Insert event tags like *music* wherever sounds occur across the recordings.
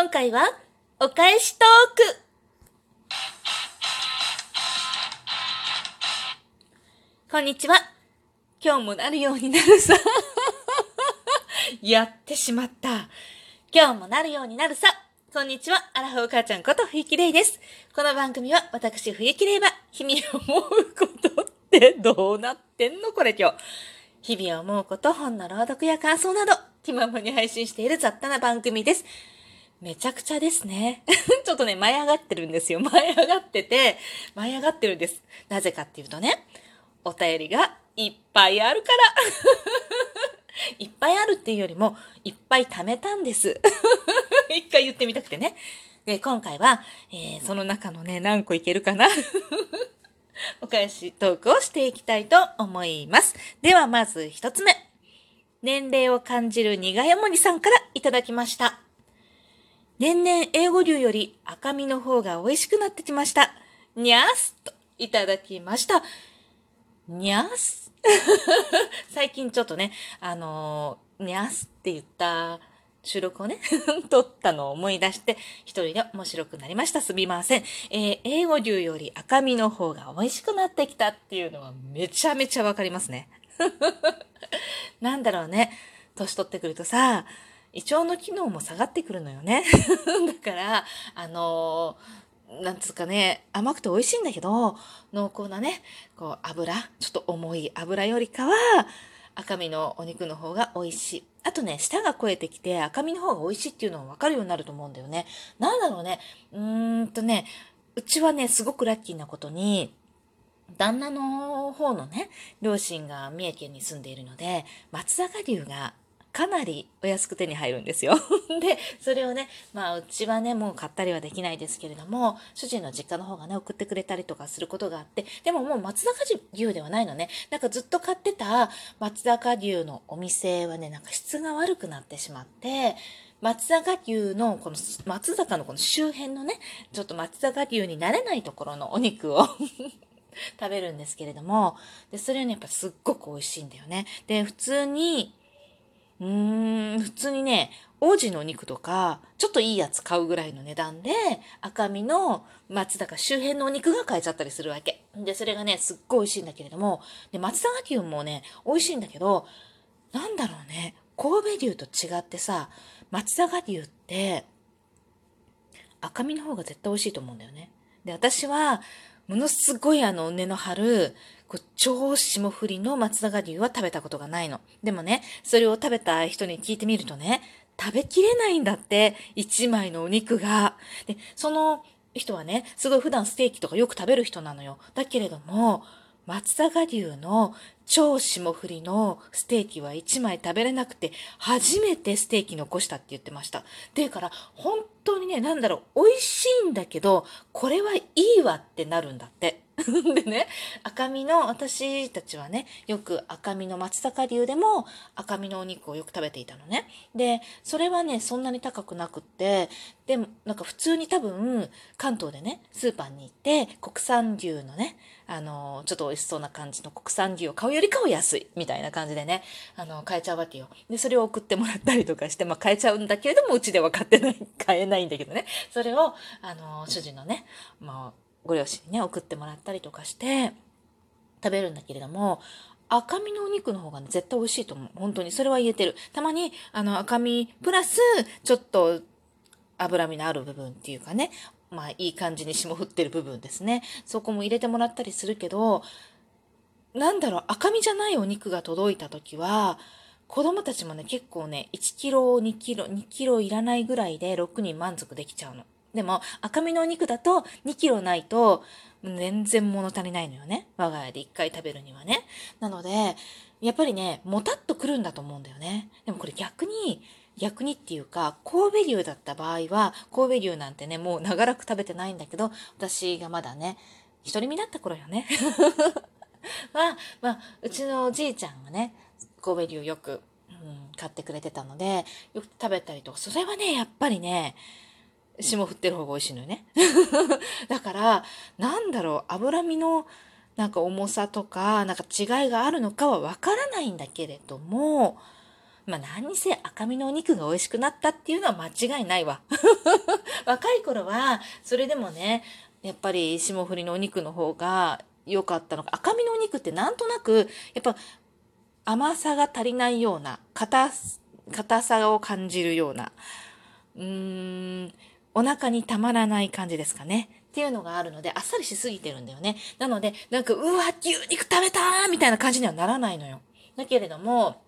今回は、お返しトークこんにちは。今日もなるようになるさ。やってしまった。今日もなるようになるさ。こんにちは。アラフォー母ちゃんこと冬木玲です。この番組は私冬木玲は日々思うことってどうなってんの？これ今日。日々思うこと、本の朗読や感想など、気ままに配信している雑多な番組です。めちゃくちゃですね。*laughs* ちょっとね、舞い上がってるんですよ。舞い上がってて、舞い上がってるんです。なぜかっていうとね、お便りがいっぱいあるから。*laughs* いっぱいあるっていうよりも、いっぱい貯めたんです。*laughs* 一回言ってみたくてね。で、今回は、えー、その中のね、何個いけるかなお返しトークをしていきたいと思います。では、まず一つ目。年齢を感じる苦やもにさんからいただきました。年々英語流より赤身の方が美味しくなってきました。にゃーすといただきました。にゃーす *laughs* 最近ちょっとね、あのー、にゃーすって言った収録をね *laughs* 撮ったのを思い出して、一人で面白くなりました。すみません。えー、英語流より赤身の方が美味しくなってきたっていうのはめちゃめちゃわかりますね。*laughs* なんだろうね。年取ってくるとさ、胃腸の機能も下がってくるのよね。*laughs* だから、あのー、なんつうかね、甘くて美味しいんだけど、濃厚なね、こう油、ちょっと重い油よりかは、赤身のお肉の方が美味しい。あとね、舌が肥えてきて赤身の方が美味しいっていうのがわかるようになると思うんだよね。なんだろうね。うーんとね、うちはね、すごくラッキーなことに、旦那の方のね、両親が三重県に住んでいるので、松坂牛がかなりお安く手に入るんですよ。*laughs* で、それをね、まあ、うちはね、もう買ったりはできないですけれども、主人の実家の方がね、送ってくれたりとかすることがあって、でももう松坂牛ではないのね。なんかずっと買ってた松坂牛のお店はね、なんか質が悪くなってしまって、松坂牛の、この松坂のこの周辺のね、ちょっと松坂牛になれないところのお肉を *laughs* 食べるんですけれども、で、それはね、やっぱすっごく美味しいんだよね。で、普通に、うーん、普通にね、王子のお肉とか、ちょっといいやつ買うぐらいの値段で、赤身の松坂周辺のお肉が買えちゃったりするわけ。で、それがね、すっごい美味しいんだけれども、で、松坂牛もね、美味しいんだけど、なんだろうね、神戸牛と違ってさ、松坂牛って、赤身の方が絶対美味しいと思うんだよね。で、私は、ものすごいあの、根の張る、こう超霜降りの松坂牛は食べたことがないの。でもね、それを食べた人に聞いてみるとね、食べきれないんだって、一枚のお肉が。で、その人はね、すごい普段ステーキとかよく食べる人なのよ。だけれども、松坂牛の超霜降りのステーキは1枚食べれなくて、初めてステーキ残したって言ってました。ていうから、本当にね、なんだろう、美味しいんだけど、これはいいわってなるんだって。*laughs* でね、赤身の、私たちはね、よく赤身の松坂牛でも赤身のお肉をよく食べていたのね。で、それはね、そんなに高くなくって、でも、なんか普通に多分、関東でね、スーパーに行って、国産牛のね、あの、ちょっと美味しそうな感じの国産牛を買うよりかは安い、みたいな感じでね、あの、買えちゃうわけよ。で、それを送ってもらったりとかして、まあ、買えちゃうんだけれども、うちでは買ってない、買えないんだけどね。それを、あの、主人のね、まあ、ご両親にね、送ってもらったりとかして、食べるんだけれども、赤身のお肉の方がね、絶対美味しいと思う。本当に。それは言えてる。たまに、あの、赤身プラス、ちょっと、脂身のある部分っていうかね、まあ、いい感じに霜降ってる部分ですね。そこも入れてもらったりするけど、なんだろう、赤身じゃないお肉が届いた時は、子供たちもね、結構ね、1キロ、2キロ、2キロいらないぐらいで6人満足できちゃうの。でも、赤身のお肉だと2キロないと、全然物足りないのよね。我が家で1回食べるにはね。なので、やっぱりね、もたっとくるんだと思うんだよね。でもこれ逆に、逆にっていうか、神戸牛だった場合は、神戸牛なんてね、もう長らく食べてないんだけど、私がまだね、独り身だった頃よね。*laughs* は、まあ、うちのおじいちゃんがね、神戸牛よく、うん、買ってくれてたので、よく食べたりとか、それはね、やっぱりね、霜降ってる方が美味しいのよね。*laughs* だから、なんだろう、脂身のなんか重さとか、なんか違いがあるのかはわからないんだけれども、まあ何せ赤身のお肉が美味しくなったっていうのは間違いないわ。*laughs* 若い頃は、それでもね、やっぱり霜降りのお肉の方が良かったのか。赤身のお肉ってなんとなく、やっぱ甘さが足りないような、硬さを感じるような、うーん、お腹にたまらない感じですかね。っていうのがあるので、あっさりしすぎてるんだよね。なので、なんか、うわ、牛肉食べたーみたいな感じにはならないのよ。だけれども、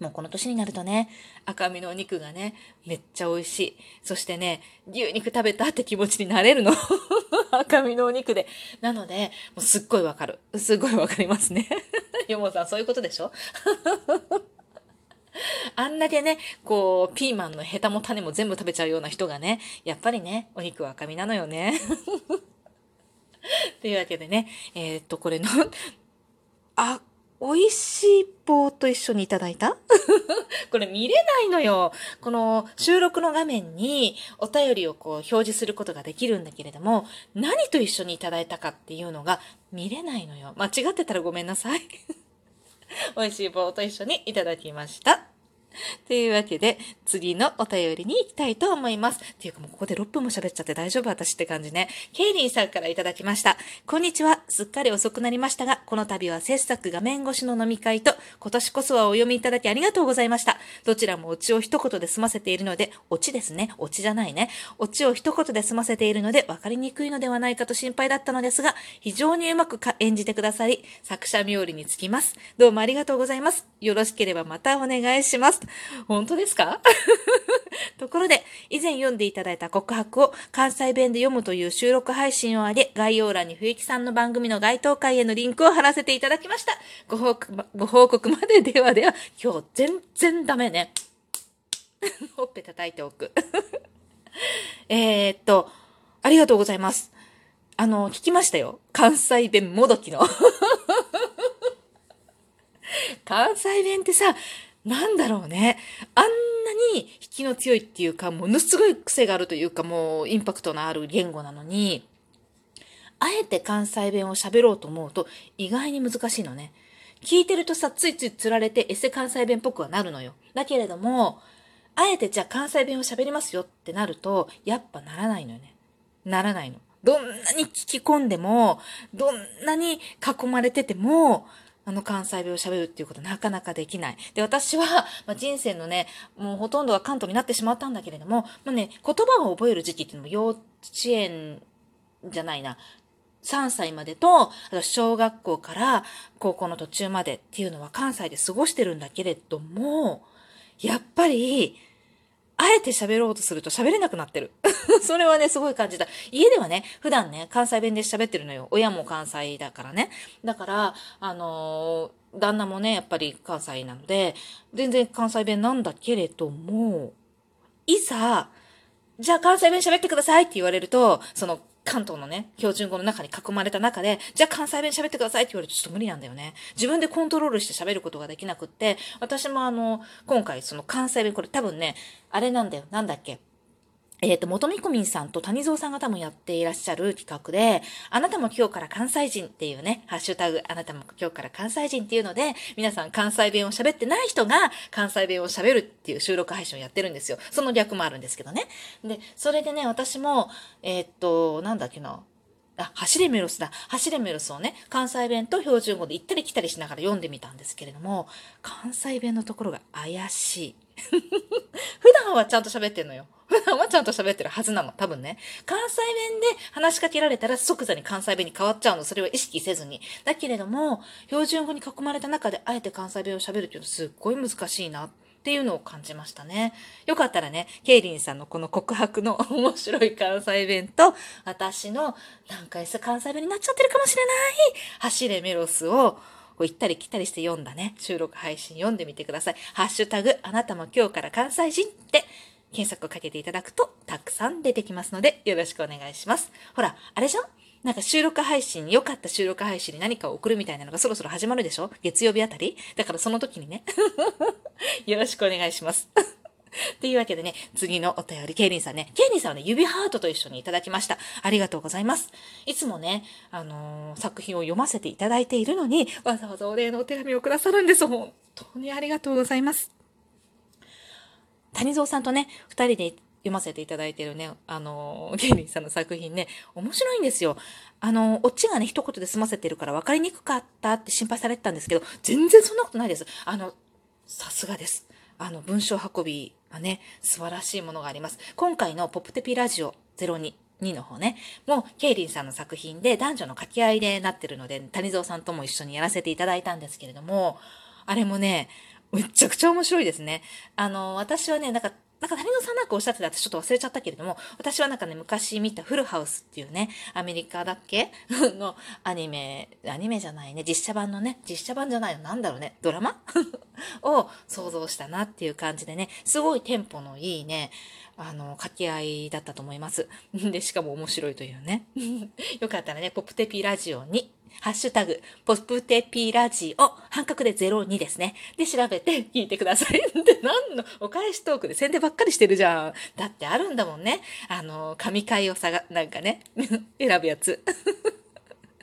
もうこの年になるとね、赤身のお肉がね、めっちゃ美味しい。そしてね、牛肉食べたって気持ちになれるの。*laughs* 赤身のお肉で。なので、もうすっごいわかる。すっごいわかりますね。*laughs* よもさん、そういうことでしょ？*laughs* あんだけね、こう、ピーマンのヘタも種も全部食べちゃうような人がね、やっぱりね、お肉は赤身なのよね。*laughs* というわけでね、えー、っと、これの、あ、美味しい棒と一緒にいただいた？*laughs* これ見れないのよ。この収録の画面にお便りをこう表示することができるんだけれども、何と一緒にいただいたかっていうのが見れないのよ。間違ってたらごめんなさい。美味しい棒と一緒にいただきました。*laughs* というわけで、次のお便りに行きたいと思います。っていうかもうここで6分も喋っちゃって大丈夫私って感じね。ケイリンさんからいただきました。こんにちは。すっかり遅くなりましたが、この度は切削画面越しの飲み会と、今年こそはお読みいただきありがとうございました。どちらもオチを一言で済ませているので、オチですね。オチじゃないね。オチを一言で済ませているので、分かりにくいのではないかと心配だったのですが、非常にうまく演じてくださり、作者冥利につきます。どうもありがとうございます。よろしければまたお願いします。。本当ですか？*laughs* ところで、以前読んでいただいた告白を関西弁で読むという収録配信を上げ、概要欄に冬木さんの番組の該当会へのリンクを貼らせていただきました。ご報告、ご報告までではでは、今日全然ダメね。*laughs* ほっぺ叩いておく。*laughs* えっと、ありがとうございます。あの、聞きましたよ。関西弁もどきの。関西弁ってさ、なんだろうね。あんなに引きの強いっていうか、ものすごい癖があるというか、もうインパクトのある言語なのに、あえて関西弁を喋ろうと思うと意外に難しいのね。聞いてるとさ、ついつい釣られてエセ関西弁っぽくはなるのよ。だけれども、あえてじゃあ関西弁を喋りますよってなると、やっぱならないのよね。ならないの。どんなに聞き込んでも、どんなに囲まれてても、あの関西弁を喋るっていうことなかなかできない。で、私は、*laughs* まあ、人生のね、もうほとんどが関東になってしまったんだけれども、まあね、言葉を覚える時期っていうのも幼稚園じゃないな、3歳までと、あと小学校から高校の途中までっていうのは関西で過ごしてるんだけれども、やっぱり、あえて喋ろうとすると喋れなくなってる。*laughs* それはね、すごい感じた。家ではね、普段ね、関西弁で喋ってるのよ。親も関西だからね。だから、あのー、旦那もね、やっぱり関西なので、全然関西弁なんだけれども、いざ、じゃあ関西弁喋ってくださいって言われると、その関東のね、標準語の中に囲まれた中で、じゃあ関西弁喋ってくださいって言われるとちょっと無理なんだよね。自分でコントロールして喋ることができなくって、私もあの、今回その関西弁、これ多分ね、あれなんだよ。なんだっけ？えっ、ー、と、元みこみんさんと谷蔵さんが多分やっていらっしゃる企画で、あなたも今日から関西人っていうね、ハッシュタグ、あなたも今日から関西人っていうので、皆さん関西弁を喋ってない人が関西弁を喋るっていう収録配信をやってるんですよ。その略もあるんですけどね。で、それでね、私も、えっ、ー、と、なんだっけな、あ、走れメロスだ。走れメロスをね、関西弁と標準語で行ったり来たりしながら読んでみたんですけれども、関西弁のところが怪しい。*laughs* 普段はちゃんと喋ってんのよ。普段はちゃんと喋ってるはずなの。多分ね。関西弁で話しかけられたら即座に関西弁に変わっちゃうの。それは意識せずに。だけれども、標準語に囲まれた中であえて関西弁を喋るっていうのすっごい難しいなっていうのを感じましたね。よかったらね、ケイリンさんのこの告白の面白い関西弁と、私のなんか関西弁になっちゃってるかもしれない走れメロスをこう行ったり来たりして読んだね、収録配信読んでみてください。ハッシュタグ、あなたも今日から関西人って検索をかけていただくとたくさん出てきますのでよろしくお願いします。ほら、あれじゃん？なんか収録配信、良かった収録配信に何かを送るみたいなのがそろそろ始まるでしょ？月曜日あたり？だからその時にね *laughs* よろしくお願いします *laughs* というわけでね、次のお便り、ケイリンさんね、ケイリンさんはね、指ハートと一緒にいただきました。ありがとうございます。いつもね、あのー、作品を読ませていただいているのに、わざわざお礼のお手紙をくださるんです。本当にありがとうございます。谷蔵さんとね、二人で読ませていただいてるね、あの、ゲイリーさんの作品ね、面白いんですよ。あの、オチがね、一言で済ませてるから分かりにくかったって心配されてたんですけど、全然そんなことないです。あの、さすがです。あの、文章運びはね、素晴らしいものがあります。今回のポップテピラジオ02。2の方ね、もう、ケイリンさんの作品で男女の掛け合いでなってるので、谷蔵さんとも一緒にやらせていただいたんですけれども、あれもね、めちゃくちゃ面白いですね。あの、私はね、なんか、なんか谷野さんなんかおっしゃってたってちょっと忘れちゃったけれども、私はなんかね、昔見たフルハウスっていうね、アメリカだっけ？*laughs* のアニメ、アニメじゃないね、実写版のね、実写版じゃないの、なんだろうね、ドラマ？*laughs* を想像したなっていう感じでね、すごいテンポのいいね、あの、掛け合いだったと思います。*laughs* で、しかも面白いというね。*laughs* よかったらね、ポップテピラジオにハッシュタグ、ポップテピラジオ、半角で02ですね。で、調べて聞いてください。*laughs* で、何の、お返しトークで宣伝ばっかりしてるじゃん。だってあるんだもんね。あの、神回をさが、なんかね、選ぶやつ。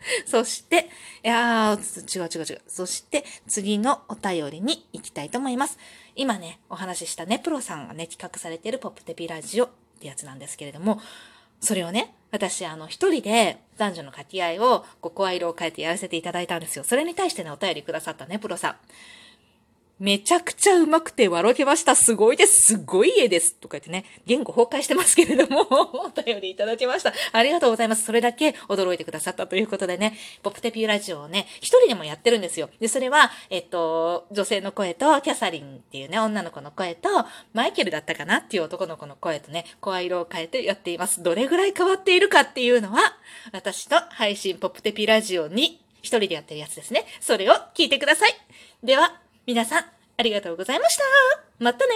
*laughs* そして、いやー、違う違う違う。そして、次のお便りに行きたいと思います。今ね、お話ししたね、プロさんがね、企画されてるポップテピラジオってやつなんですけれども、それをね、私、あの、一人で男女の掛け合いを、こう、声色を変えてやらせていただいたんですよ。それに対してね、お便りくださったね、プロさん。めちゃくちゃうまくて笑けました。すごいです。すごい絵です。とか言ってね、言語崩壊してますけれども、*laughs* お便りいただきました。ありがとうございます。それだけ驚いてくださったということでね、ポップテピューラジオをね、一人でもやってるんですよ。で、それは、えっと、女性の声と、キャサリンっていうね、女の子の声と、マイケルだったかなっていう男の子の声とね、声色を変えてやっています。どれぐらい変わっているかっていうのは、私と配信ポップテピューラジオに一人でやってるやつですね。それを聞いてください。では、皆さん、ありがとうございました。またね